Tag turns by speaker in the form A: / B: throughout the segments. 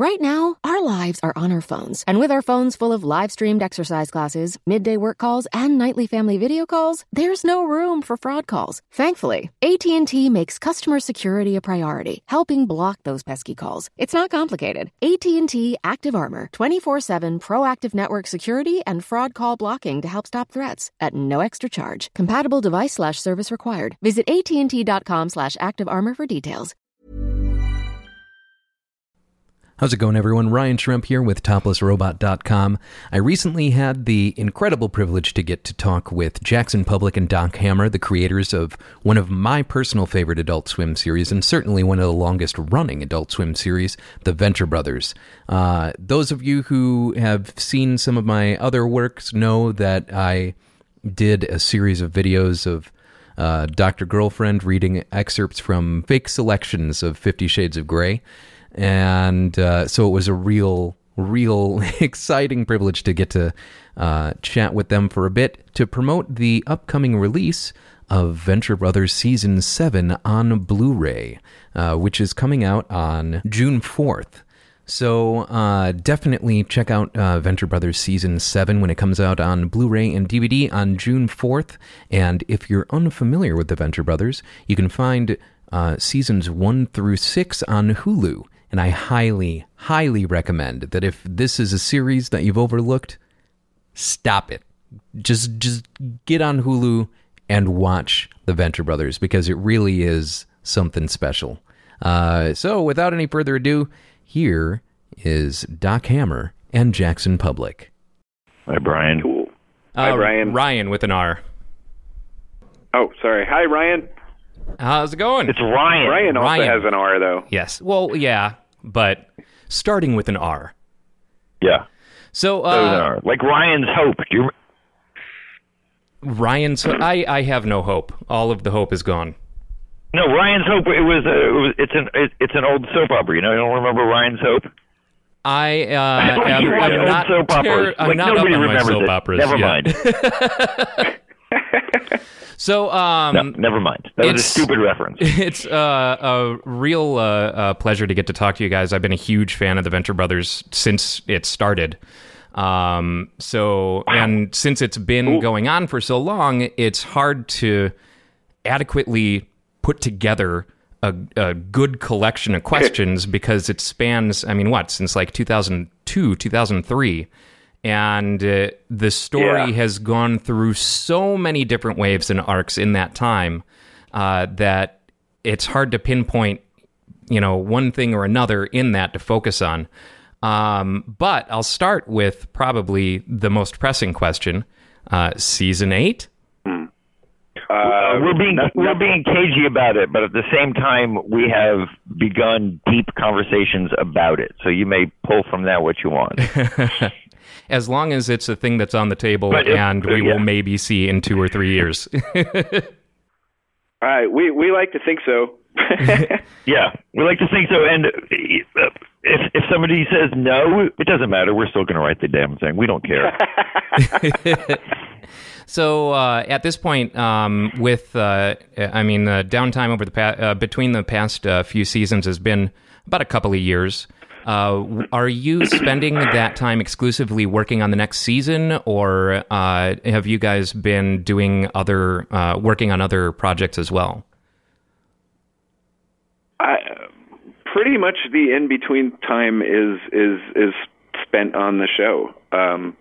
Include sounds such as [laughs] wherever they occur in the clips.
A: Right now, our lives are on our phones, and with our phones full of live streamed exercise classes, midday work calls, and nightly family video calls, there's no room for fraud calls. Thankfully, AT&T makes customer security a priority, helping block those pesky calls. It's not complicated. AT&T Active Armor, 24/7 proactive network security and fraud call blocking to help stop threats at no extra charge. Compatible device slash service required. Visit AT&T.com slash active armor for details.
B: How's it going, everyone? Ryan Shrimp here with ToplessRobot.com. I recently had the incredible privilege to get to talk with Jackson Publick and Doc Hammer, the creators of one of my personal favorite Adult Swim series, and certainly one of the longest running Adult Swim series, The Venture Brothers. Uh, those of you who have seen some of my other works know that I did a series of videos of uh, Dr. Girlfriend reading excerpts from fake selections of Fifty Shades of Grey and uh, so it was a real, real [laughs] exciting privilege to get to uh, chat with them for a bit to promote the upcoming release of Venture Brothers Season 7 on Blu ray, uh, which is coming out on June 4th. So uh, definitely check out uh, Venture Brothers Season 7 when it comes out on Blu ray and DVD on June 4th. And if you're unfamiliar with the Venture Brothers, you can find uh, seasons 1 through 6 on Hulu. And I highly, highly recommend that if this is a series that you've overlooked, stop it. Just just get on Hulu and watch The Venture Brothers because it really is something special. Uh, so, without any further ado, here is Doc Hammer and Jackson Publick.
C: Hi, Brian.
D: Cool. Hi,
B: Uh,
D: Ryan.
B: Ryan with an R.
D: Oh, sorry. Hi, Ryan.
B: How's it going?
C: It's Ryan.
D: Ryan also
B: Ryan.
D: has an R, though.
B: yes. Well, yeah, but starting with an R.
C: Yeah.
B: So, uh,
C: are. Like Ryan's Hope. Do you,
B: Ryan, so I, I have no hope. All of the hope is gone.
C: no, Ryan's Hope. It was. Uh, it was. It's an. It, it's an old soap opera. You know. You don't remember Ryan's Hope?
B: I uh, [laughs]
C: Like
B: am,
C: you watch
B: I'm
C: old
B: not,
C: soap operas.
B: ter- I'm
C: Like,
B: not up
C: nobody
B: on my
C: remembers
B: soap
C: it.
B: operas.
C: Never
B: yet.
C: mind. [laughs] [laughs]
B: So, um,
C: no, never mind. That was a stupid reference. [laughs]
B: it's uh, a real uh, uh, pleasure to get to talk to you guys. I've been a huge fan of the Venture Brothers since it started. Um, so, and since it's been going on for so long, it's hard to adequately put together a, a good collection of questions because it spans, I mean, what, since like 2002, 2003. And uh, the story
D: Yeah.
B: has gone through so many different waves and arcs in that time uh, that it's hard to pinpoint, you know, one thing or another in that to focus on. Um, but I'll start with probably the most pressing question: uh, season eight.
D: Uh,
C: we're being
D: no-
C: we're being cagey about it, but at the same time, we have begun deep conversations about it. So you may pull from that what you want. [laughs]
B: As long as it's a thing that's on the table and we
C: yeah.
B: will maybe see in two or three years. [laughs]
D: All right. We, we like to think so. [laughs]
C: yeah, we like to think so. And uh, if if somebody says no, it doesn't matter. We're still going to write the damn thing. We don't care. [laughs]
B: So uh, at this point, um, with uh, I mean, the downtime over the pa- uh, between the past uh, few seasons has been about a couple of years. Uh, are you spending that time exclusively working on the next season, or uh, have you guys been doing other uh, working on other projects as well?
D: I, pretty much the in between time is is is spent on the show. Um,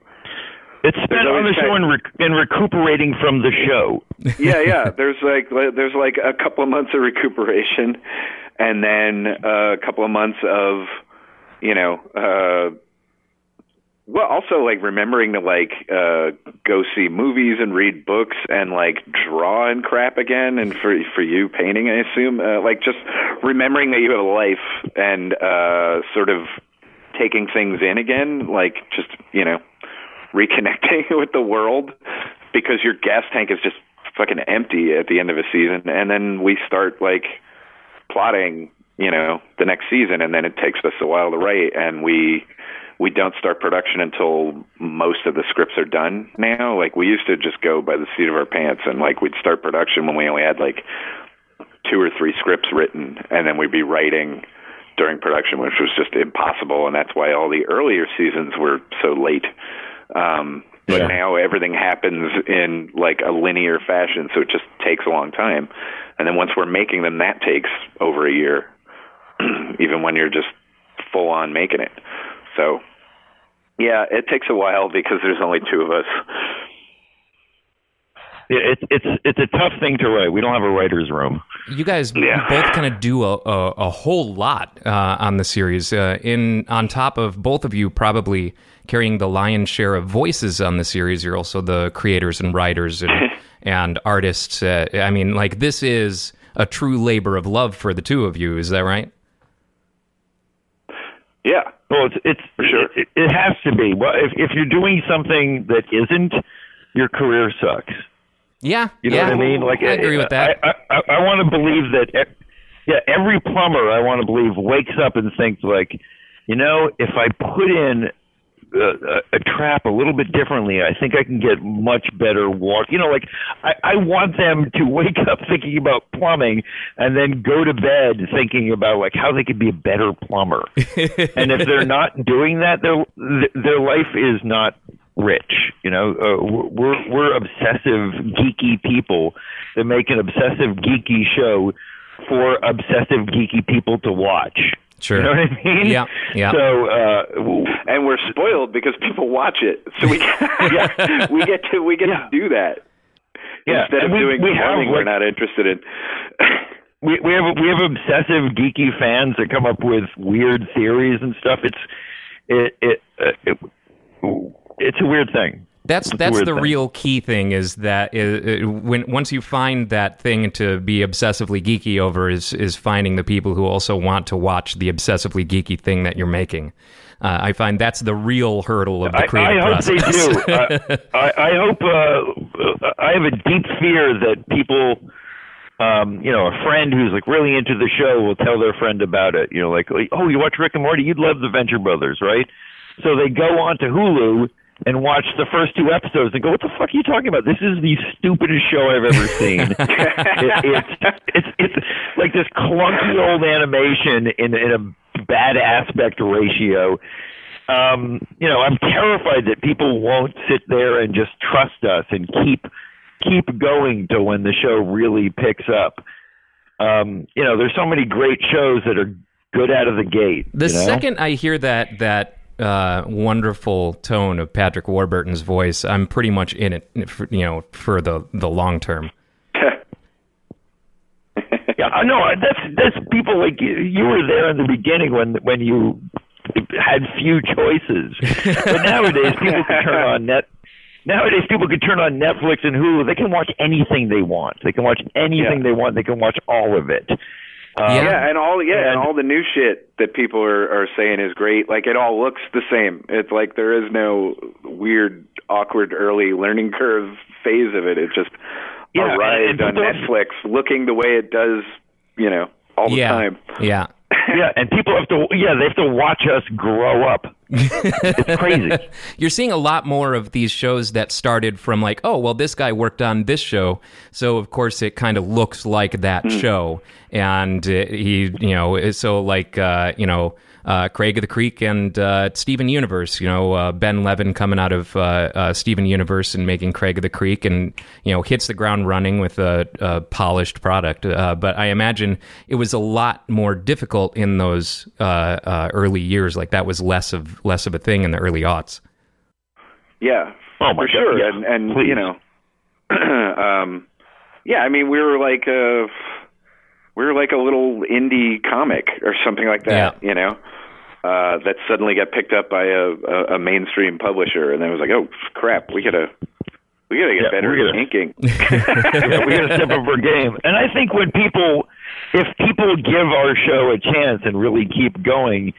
C: It's spent on the show and, rec- and recuperating from the show. [laughs]
D: yeah, yeah. There's like there's like a couple of months of recuperation, and then a couple of months of, you know, uh, well, also like remembering to like uh, go see movies and read books and like draw and crap again, and for for you painting, I assume, uh, like just remembering that you have a life and uh, sort of taking things in again, like just you know reconnecting [laughs] with the world because your gas tank is just fucking empty at the end of a season. And then we start like plotting you know the next season and then it takes us a while to write and we we don't start production until most of the scripts are done now like we used to just go by the seat of our pants and like we'd start production when we only had like two or three scripts written and then we'd be writing during production, which was just impossible, and that's why all the earlier seasons were so late. Um, but
C: Yeah.
D: now everything happens in like a linear fashion, so it just takes a long time. And then once we're making them, that takes over a year, [clears throat] even when you're just full on making it. So, yeah, it takes a while because there's only two of us.
C: Yeah, It's it's it's a tough thing to write. We don't have a writer's room.
B: You guys
D: Yeah.
B: both kind of do a, a, a whole lot uh, on the series. Uh, in on top of both of you probably carrying the lion's share of voices on the series, you're also the creators and writers and, [laughs] and artists. Uh, I mean, like this is a true labor of love for the two of you. Is that right?
D: Yeah,
C: Well, it's it's
D: sure.
C: It, it has to be. Well, if if you're doing something that isn't, your career sucks.
B: Yeah.
C: You know
B: yeah.
C: what I mean? Like
B: I agree with that.
C: I I, I want to believe that. e- Yeah, every plumber I want to believe wakes up and thinks like, you know, if I put in a, a, a trap a little bit differently, I think I can get much better walk. You know, like I, I want them to [laughs] wake up thinking about plumbing and then go to bed thinking about like how they could be a better plumber. [laughs] and if they're not doing that, their their life is not rich. You know, uh, we're we're obsessive, geeky people that make an obsessive, geeky show for obsessive, geeky people to watch.
B: Sure.
C: You know what I mean?
B: Yeah, yeah.
C: So, uh,
D: and we're spoiled because people watch it, so we [laughs] we get to we get
C: Yeah.
D: to do that
C: yeah,
D: instead of
C: we,
D: doing
C: we have
D: plumbing we're
C: like,
D: not interested in. [laughs]
C: we we have we have obsessive, geeky fans that come up with weird theories and stuff. It's it it, uh, it it's a weird thing.
B: That's that's the
C: thing.
B: real key thing is that uh, uh, when once you find that thing to be obsessively geeky over is is finding the people who also want to watch the obsessively geeky thing that you're making. Uh, I find that's the real hurdle of the
C: I,
B: creative
C: I hope
B: process.
C: they do. [laughs] I, I, I hope. Uh, I have a deep fear that people, um, you know, a friend who's like really into the show will tell their friend about it. You know, like, oh, you watch Rick and Morty? You'd love the Venture Brothers, right? So they go on to Hulu and watch the first two episodes and go, "What the fuck are you talking about? This is the stupidest show I've ever seen." [laughs] it, it's it's it's like this clunky old animation in in a bad aspect ratio. Um, you know, I'm terrified that people won't sit there and just trust us and keep keep going to when the show really picks up. Um, you know, there's so many great shows that are good out of the gate.
B: The
C: you know?
B: second I hear that that uh, wonderful tone of Patrick Warburton's voice, I'm pretty much in it. For, you know, for the the long term. [laughs]
C: Yeah, I know. That's that's people like you, you were there in the beginning when when you had few choices. But nowadays, people can [laughs] turn on net. Nowadays, people can turn on Netflix and Hulu. They can watch anything they want. They can watch anything
D: Yeah.
C: they want. They can watch all of it. Um,
B: Yeah.
D: Yeah, and all yeah, and
C: And-
D: all the new shit that people are are saying is great. Like it all looks the same. It's like there is no weird, awkward early learning curve phase of it. It just
C: Yeah,
D: arrived
C: and
D: on Netflix, looking the way it does, you know, all the
B: yeah,
D: time.
B: yeah.
C: Yeah, and people have to. Yeah, they have to watch us grow up. it's crazy. [laughs]
B: You're seeing a lot more of these shows that started from like, oh, well, this guy worked on this show, so of course it kind of looks like that show, and uh, he, you know, so like, uh, you know. Uh, Craig of the Creek and uh, Steven Universe, you know, uh, Ben Levin coming out of uh, uh, Steven Universe and making Craig of the Creek, and you know, hits the ground running with a, a polished product. Uh, but I imagine it was a lot more difficult in those uh, uh, early years. Like that was less of less of a thing in the early aughts.
D: Yeah,
C: Oh, my
D: for
C: God,
D: sure.
C: yeah,
D: and and you know, [clears throat] um, yeah. I mean, we were like a we were like a little indie comic or something like that. You know, uh, that suddenly got picked up by a, a, a mainstream publisher, and then it was like, oh crap, we gotta we gotta get
C: Yeah,
D: better
C: we're
D: at
C: gonna-
D: inking. [laughs]
C: yeah, we got to step up our game. And I think when people, if people give our show a chance and really keep going,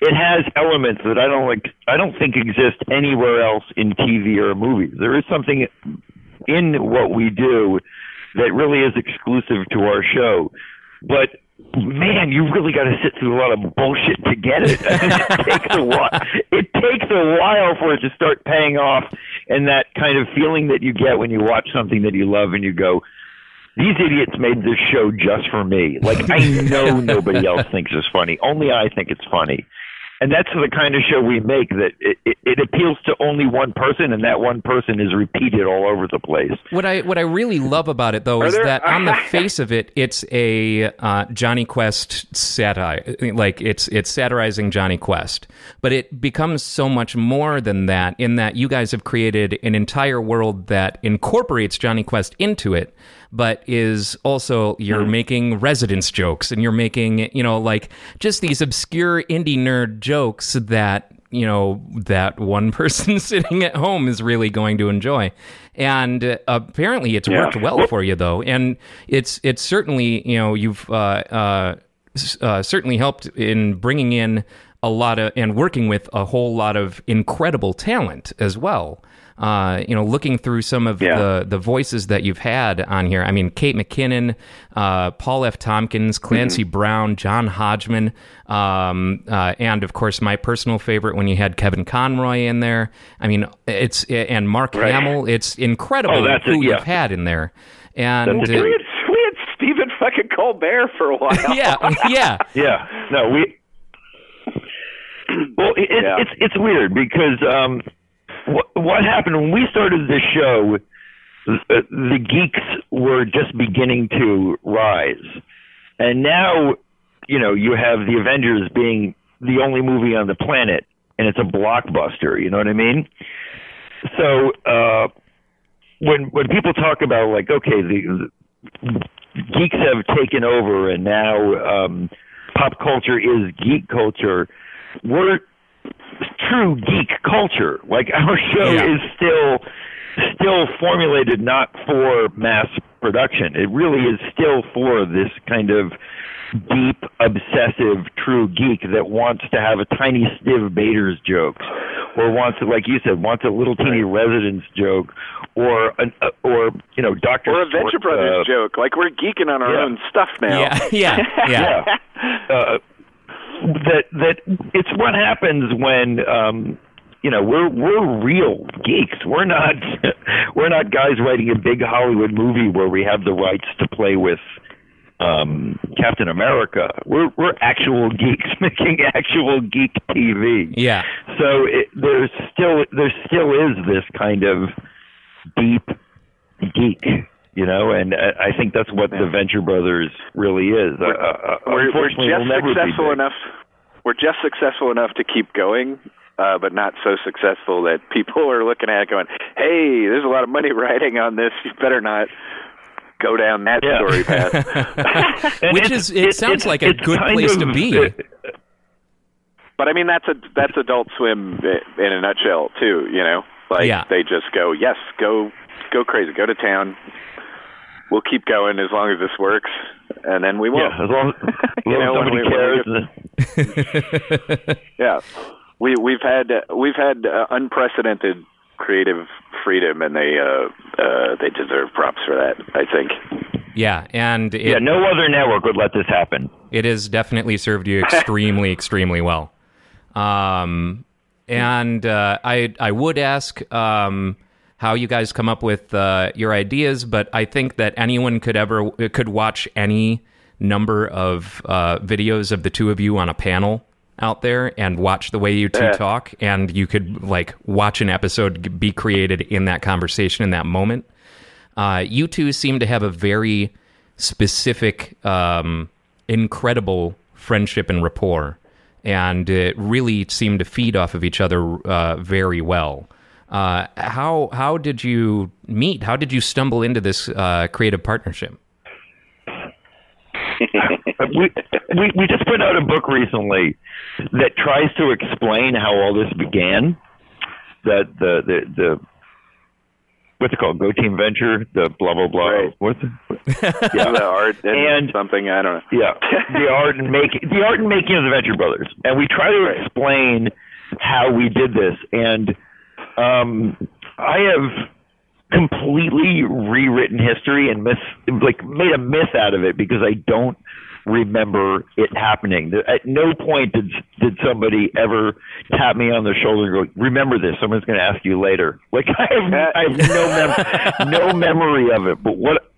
C: it has elements that I don't like. I don't think exist anywhere else in TV or movies. There is something in what we do that really is exclusive to our show. But man, you really got to sit through a lot of bullshit to get it. [laughs] it takes a while. It takes a while for it to start paying off, and that kind of feeling that you get when you watch something that you love and you go, these idiots made this show just for me. Like I know [laughs] nobody else thinks it's funny. Only I think it's funny and that's the kind of show we make that it, it, it, appeals to only one person and that one person is repeated all over the place.
B: What i what i really love about it though Are is there, that on the [laughs] face of it it's a uh, jonny quest satire. Like it's it's satirizing Jonny Quest. But it becomes so much more than that in that you guys have created an entire world that incorporates Jonny Quest into it but is also you're mm. making Residents jokes and you're making, you know, like just these obscure indie nerd jokes that, you know, that one [laughs] person sitting at home is really going to enjoy. And uh, apparently it's yeah. worked well for you though. And it's it's certainly, you know, you've uh, uh, uh certainly helped in bringing in a lot of and working with a whole lot of incredible talent as well uh, you know, looking through some of yeah. the the voices that you've had on here. I mean, Kate McKinnon, uh, Paul F. Tompkins, Clancy mm-hmm. Brown, John Hodgman, um, uh, and of course my personal favorite when you had Kevin Conroy in there. I mean, it's and Mark right. Hamill. It's incredible oh, who yeah. you've had in there. And
D: we had, Stephen fucking Colbert for a while. [laughs]
B: yeah, [laughs] yeah,
C: yeah. No, we. Well, it, yeah. it's it's weird because um, what, happened when we started this show? The geeks were just beginning to rise, and now, you know, you have the Avengers being the only movie on the planet, and it's a blockbuster. You know what I mean? So uh, when when people talk about like, okay, the, the geeks have taken over, and now um, pop culture is geek culture. We're true geek culture. Like [laughs] our show yeah. is still still formulated not for mass production. It really is still for this kind of deep, obsessive, true geek that wants to have a tiny Stiv Bators joke, or wants, to, like you said, wants a little teeny Residents joke, or an, uh, or you know, Doctor
D: or a Venture Brothers uh, joke. Like we're geeking on our yeah. own stuff now.
B: Yeah, yeah, [laughs] yeah.
C: yeah. Uh, that that it's what happens when um you know we're we're real geeks. We're not [laughs] we're not guys writing a big hollywood movie where we have the rights to play with um captain america. We're we're actual geeks [laughs] making actual geek tv
B: yeah.
C: So it, there's still there still is this kind of deep geek you know, and I think that's what the Venture Brothers really is.
D: We're, uh, we're, we're just we'll successful enough. We're just successful enough to keep going, uh, but not so successful that people [laughs] are looking at it going, "Hey, there's a lot of money [laughs] riding on this. You better not." Go down that yeah. story [laughs] path,
B: which is it sounds like a good place of, to be.
D: But I mean, that's a that's Adult Swim in a nutshell, too. You know, like yeah. they just go, yes, go go crazy, go to town, we'll keep going as long as this works, and then we will.
C: Yeah, as long [laughs] as, you know, somebody
D: cares. [laughs] yeah, we we've had we've had uh, unprecedented creative freedom, and they uh, uh, they deserve props for that. I think.
B: Yeah, and
C: it, yeah, no other network would let this happen.
B: It has definitely served you extremely, [laughs] extremely well. Um, and uh, I I would ask. Um, how you guys come up with uh, your ideas, but I think that anyone could ever could watch any number of uh, videos of the two of you on a panel out there and watch the way you two yeah. talk, and you could like watch an episode be created in that conversation in that moment. Uh, you two seem to have a very specific, um, incredible friendship and rapport, and it really seemed to feed off of each other uh, very well. Uh, how how did you meet? How did you stumble into this uh, creative partnership? [laughs]
C: we, we we just put out a book recently that tries to explain how all this began. That the the the what's it called? Go Team Venture. The blah blah blah.
D: Right.
C: What's
D: it? [laughs] Yeah, the art and, and, something. I don't know.
C: Yeah, the art and making the art and making of the Venture Brothers, and we try to explain how we did this and um, I have completely rewritten history and myth, like made a myth out of it because I don't remember it happening. At no point did did somebody ever tap me on the shoulder and go, "Remember this? Someone's going to ask you later." [laughs] Like I have, I have no mem- no [laughs] memory of it. But what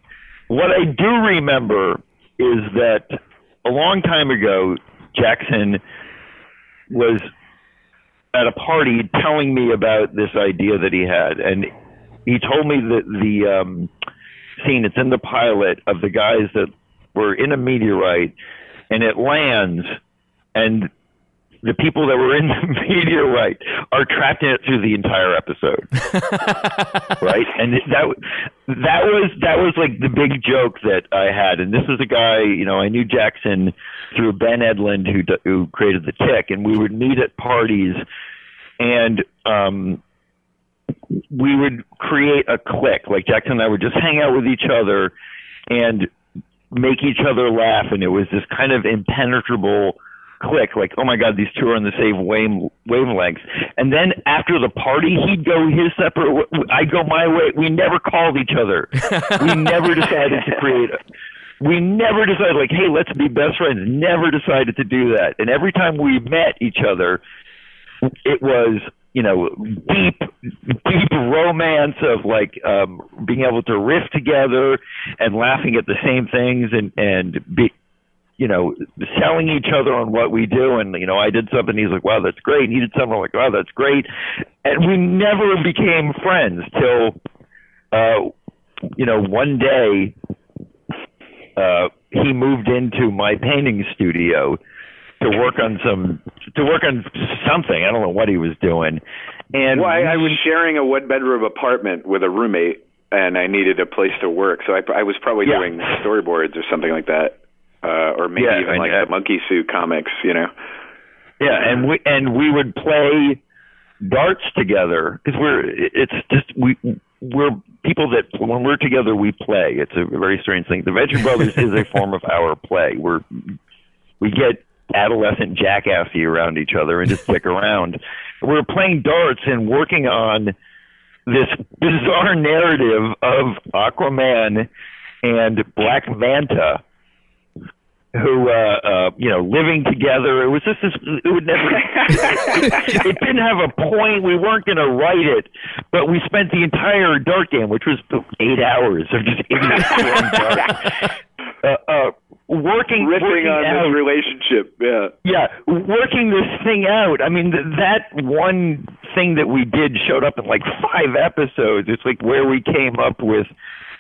C: what I do remember is that a long time ago, Jackson was at a party telling me about this idea that he had, and he told me that the um, scene it's in the pilot of the guys that were in a meteorite, and it lands, and the people that were in [laughs] the meteorite are trapped in it through the entire episode, [laughs] right? And that that was that was like the big joke that I had. And this is a guy, you know, I knew Jackson through Ben Edlund, who who created the Tick, and we would meet at parties, and um, we would create a clique. Like Jackson and I would just hang out with each other and make each other laugh, and it was this kind of impenetrable click like oh my god these two are on the same wave wavelengths. And then after the party he'd go his separate i'd go my way. We never called each other. We [laughs] never decided to create a, we never decided like hey let's be best friends. Never decided to do that. And every time we met each other it was you know deep deep romance of like um being able to riff together and laughing at the same things and and be you know, selling each other on what we do. And, you know, I did something, he's like, wow, that's great. And he did something, I'm like, wow, that's great. And we never became friends till, uh, you know, one day, uh, he moved into my painting studio to work on some, to work on something. I don't know what he was doing. And
D: well, I, I was sharing a one bedroom apartment with a roommate and I needed a place to work. So I, I was probably
C: Yeah.
D: doing storyboards or something like that. Uh, or maybe
C: Yeah,
D: even
C: and,
D: like
C: uh,
D: the monkey suit comics, you know.
C: Yeah, and we and we would play darts together because we're it's just we we're people that when we're together we play. It's a very strange thing. The Venture Brothers is a form of our play. We're we get adolescent jackassy around each other and just stick around. We're playing darts and working on this bizarre narrative of Aquaman and Black Manta who uh uh you know living together it was just this it would never it, [laughs] it didn't have a point we weren't going to write it but we spent the entire dark game which was eight hours of just idiots throwing darts [laughs] uh, uh working
D: Riffing
C: working
D: on
C: out
D: this relationship, yeah.
C: yeah, working this thing out. I mean, th- that one thing that we did showed up in like five episodes. It's like where we came up with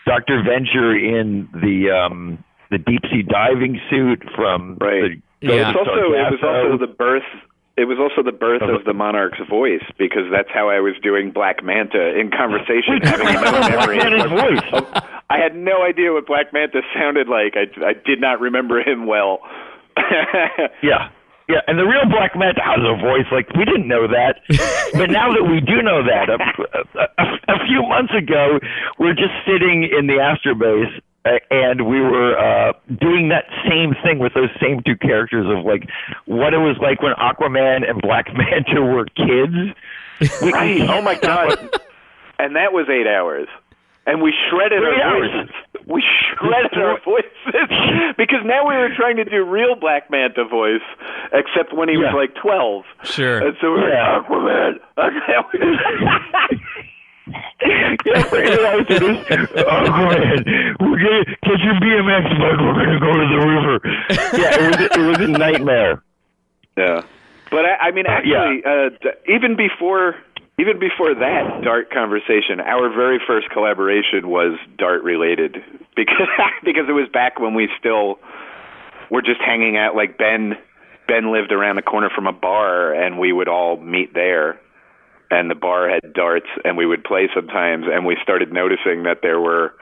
C: Dr. Venture in the um the deep sea diving suit from
D: Right.
C: the
B: Yeah.
D: It's also it was also the birth it was also the birth
C: Of-
D: of the monarch's voice because that's how I was doing Black Manta in conversation, having no
C: Black
D: memory.
C: Manta's voice.
D: I had no idea what Black Manta sounded like. I, I did not remember him well. [laughs]
C: Yeah. Yeah, and the real Black Manta has a voice like we didn't know that, but now that we do know that, a, a, a few months ago, we're just sitting in the Astrobase and we were uh doing that same thing with those same two characters of like what it was like when Aquaman and Black [laughs] Manta were kids. We-
D: right. Oh my god. And that was eight hours. And we shredded
C: Three
D: our
C: hours.
D: voices. We shredded our [laughs] voices because now we were trying to do real Black Manta voice, except when he was like twelve.
B: Sure.
D: And so we were
C: Yeah.
D: like, Aquaman. [laughs] Aquaman.
C: yeah, for eight hours it is. Aquaman, we're gonna get your BMX bike. We're gonna go to the river. Yeah, it was it was a nightmare.
D: Yeah, but I, I mean,
C: Uh, yeah.
D: actually, uh, even before even before that Dart conversation, our very first collaboration was Dart related because [laughs] because it was back when we still were just hanging out. Like Ben Ben lived around the corner from a bar, and we would all meet there. And the bar had darts, and we would play sometimes. And we started noticing that there were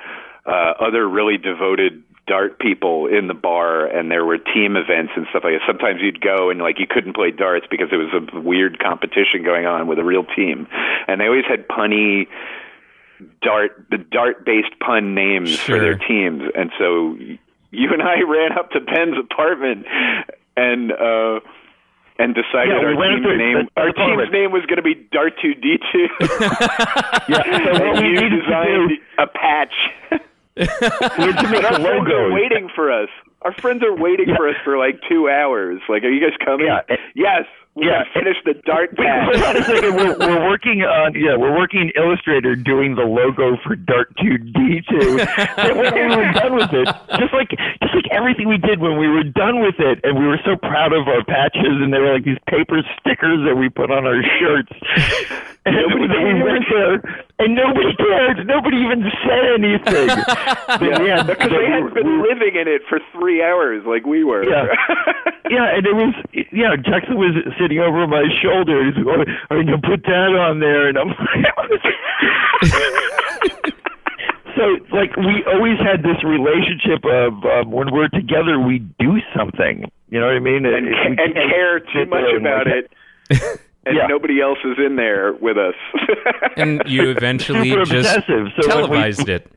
D: uh, other really devoted dart people in the bar and there were team events and stuff like that. Sometimes you'd go and like you couldn't play darts because it was a weird competition going on with a real team. And they always had punny dart the dart based pun names for their teams. And so you and I [laughs] ran up to Ben's apartment and uh and decided
C: Yeah, we
D: our team's name our
C: apartment.
D: team's name was going to be Dart Two D Two. [laughs] [laughs]
C: Yeah, so
D: and
C: we
D: you designed
C: do
D: a patch. [laughs]
C: we to make
D: our friends are waiting for us. Our friends are waiting
C: Yeah.
D: for us for like two hours. Like, are you guys coming?
C: Yeah.
D: Yes.
C: Yeah,
D: finish the dart
C: Wait,
D: patch.
C: hold on a second. We're, [laughs] we're working on yeah, we're working Illustrator doing the logo for Dart Two D two. [laughs] And when we were done with it, just like just like everything we did when we were done with it, and we were so proud of our patches, and they were like these paper stickers that we put on our shirts. [laughs] And
D: Nobody
C: we went there, and nobody cared. Nobody even said anything. [laughs]
D: Yeah,
C: yeah,
D: because
C: but
D: they
C: we
D: hadn't been living in it for three hours like we were.
C: Yeah. [laughs] Yeah, and it was yeah. Jackson was sitting over my shoulder. He's like, "Oh, I'm gonna put that on there," and I'm [laughs] like, so like we always had this relationship of um, when we're together, we do something. You know what I mean?
D: and,
C: If we
D: and care too much about
C: like,
D: it, and
C: Yeah.
D: nobody else is in there with us. [laughs]
B: And you [laughs] eventually
C: Super
B: just
C: obsessive. So when we-
B: televised it.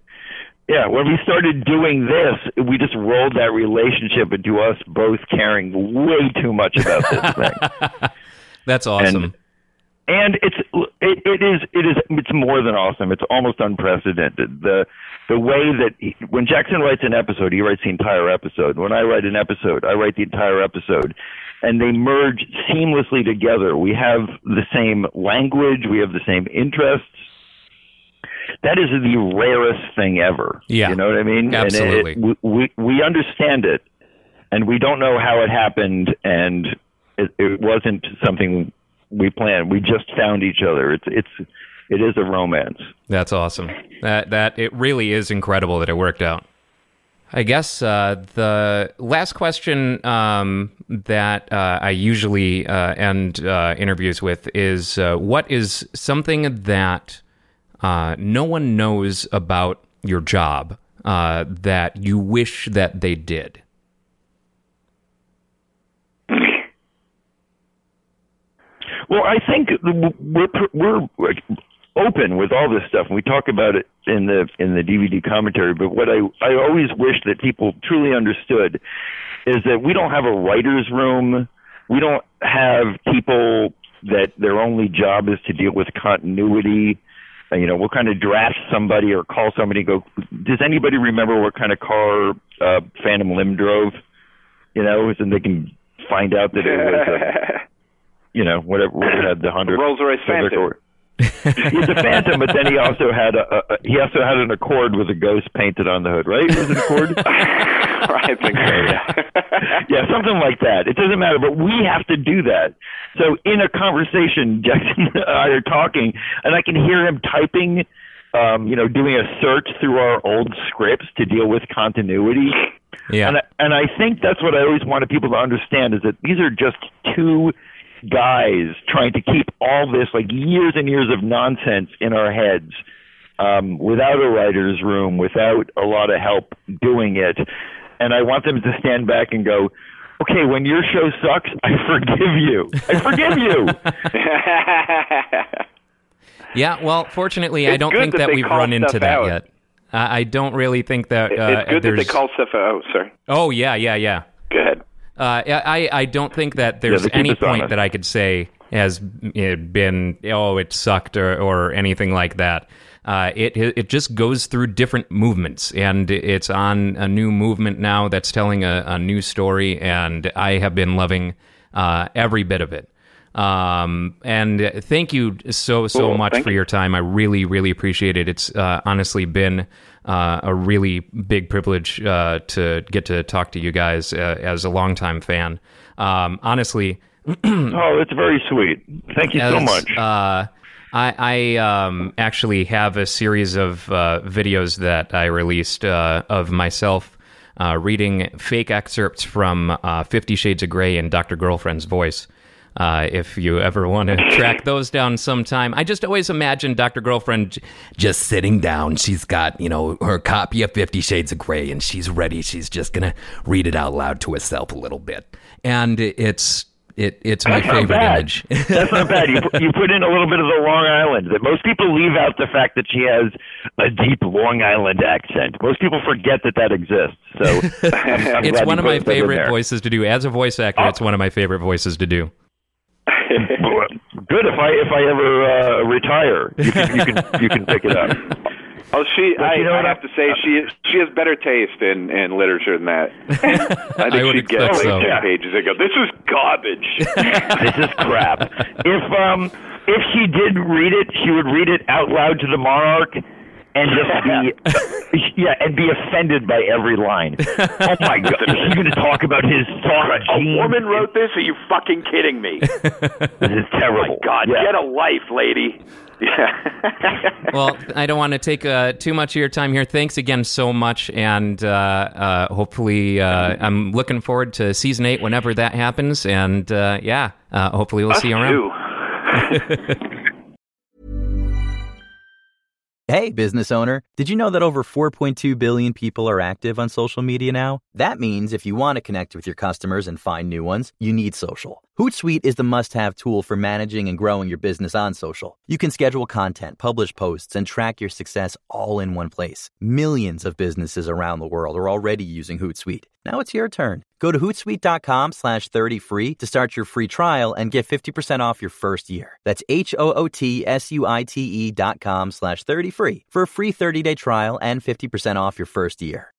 C: Yeah, when we started doing this, we just rolled that relationship into us both caring way too much about this [laughs] thing.
B: That's awesome.
C: and it's it, it is it is it's more than awesome. It's almost unprecedented. The the way that he, when Jackson writes an episode, he writes the entire episode. When I write an episode, I write the entire episode, and they merge seamlessly together. We have the same language, we have the same interests. That is the rarest thing ever.
B: Yeah.
C: you know what I mean.
B: Absolutely.
C: And it, we, we we understand it, and we don't know how it happened, and it, it wasn't something we planned. We just found each other. It's it's it is a romance.
B: That's awesome. That that it really is incredible that it worked out. I guess uh, the last question um, that uh, I usually uh, end uh, interviews with is uh, what is something that uh, no one knows about your job that you wish that they did?
C: Well, I think we're we're open with all this stuff, and we talk about it in the in the DVD commentary. But what I I always wish that people truly understood is that we don't have a writers' room. We don't have people that their only job is to deal with continuity. You know, we'll kind of draft somebody or call somebody and go, does anybody remember what kind of car uh, Phantom Limb drove? You know, and they can find out that it was, uh, [laughs] you know, whatever, whatever had the hundred
D: Rolls Royce Phantom.
C: or- He's a Phantom, but then he also had a, a he also had an Accord with a ghost painted on the hood, right? Was it Accord? [laughs]
D: I think so. Yeah. [laughs]
C: yeah, something like that. It doesn't matter, but we have to do that. So in a conversation, [laughs] Jackson and I are talking, and I can hear him typing, um, you know, doing a search through our old scripts to deal with continuity.
B: Yeah.
C: And I, and I think that's what I always wanted people to understand is that these are just two guys trying to keep all this like years and years of nonsense in our heads um, without a writer's room, without a lot of help doing it. And I want them to stand back and go, okay, when your show sucks, I [laughs] forgive you. I forgive you. [laughs]
B: Yeah, well, fortunately, I don't think
D: that
B: that we've run into that
D: out.
B: yet. I I don't really think that uh,
D: it's good that they call stuff. Oh, sorry.
B: oh yeah, yeah, yeah.
D: Go ahead.
B: Uh, I I don't think that there's
C: keep
B: any point
C: honest.
B: that I could say has been oh it sucked or or anything like that. Uh, it it just goes through different movements, and it's on a new movement now that's telling a, a new story, and I have been loving uh, every bit of it. Um, and thank you so so
D: Cool,
B: much
D: thank
B: for
D: you.
B: your time. I really really appreciate it. It's uh, honestly been uh, a really big privilege uh, to get to talk to you guys uh, as a longtime fan. Um, honestly, [clears throat]
C: Oh, it's very sweet. Thank you so much.
B: Uh, I, I um, actually have a series of uh, videos that I released uh, of myself uh, reading fake excerpts from uh, Fifty Shades of Grey in Dr. Girlfriend's voice. Uh, if you ever want to [laughs] track those down sometime, I just always imagine Dr. Girlfriend just sitting down. She's got, you know, her copy of Fifty Shades of Grey and she's ready. She's just going to read it out loud to herself a little bit. And it's. It, it's my
C: That's
B: favorite image. [laughs]
C: That's not bad. You put, you put in a little bit of the Long Island. That most people leave out the fact that she has a deep Long Island accent. Most people forget that that exists. So [laughs]
B: it's one of my
C: put that in
B: favorite voices to do. As a voice actor, it's one of my favorite voices to do. [laughs]
C: Good if I if I ever uh, retire, you can, you can you can pick it up. [laughs]
D: Oh, she.
C: But
D: I,
C: you know
D: I
C: what
D: have to say she she has better taste in in literature than that. [laughs] I think
B: I would
D: she'd get like
B: so.
D: ten
C: Yeah.
D: pages and go, "This is garbage."
C: this is crap. If um if she did read it, she would read it out loud to the monarch and just be [laughs] yeah, and be offended by every line. Oh my [laughs] god, is she going to talk about his soft
D: a
C: jeans?
D: woman wrote this? Are you fucking kidding me? [laughs]
C: This is
D: Oh
C: terrible.
D: my God,
C: Yeah.
D: get a life, lady. Yeah.
B: Well, I don't want to take uh, too much of your time here. Thanks again so much, and uh, uh, hopefully, uh, I'm looking forward to season eight whenever that happens. And uh, yeah, uh, hopefully, we'll see you around.
E: Hey, business owner, did you know that over 4.2 billion people are active on social media now? That means if you want to connect with your customers and find new ones, you need social. Hootsuite is the must have tool for managing and growing your business on social. You can schedule content, publish posts, and track your success all in one place. Millions of businesses around the world are already using Hootsuite. Now it's your turn. Go to hootsuite.com slash 30 free to start your free trial and get 50% off your first year. That's H-O-O-T-S-U-I-T-E E dot com slash 30 free for a free 30-day trial and 50% off your first year.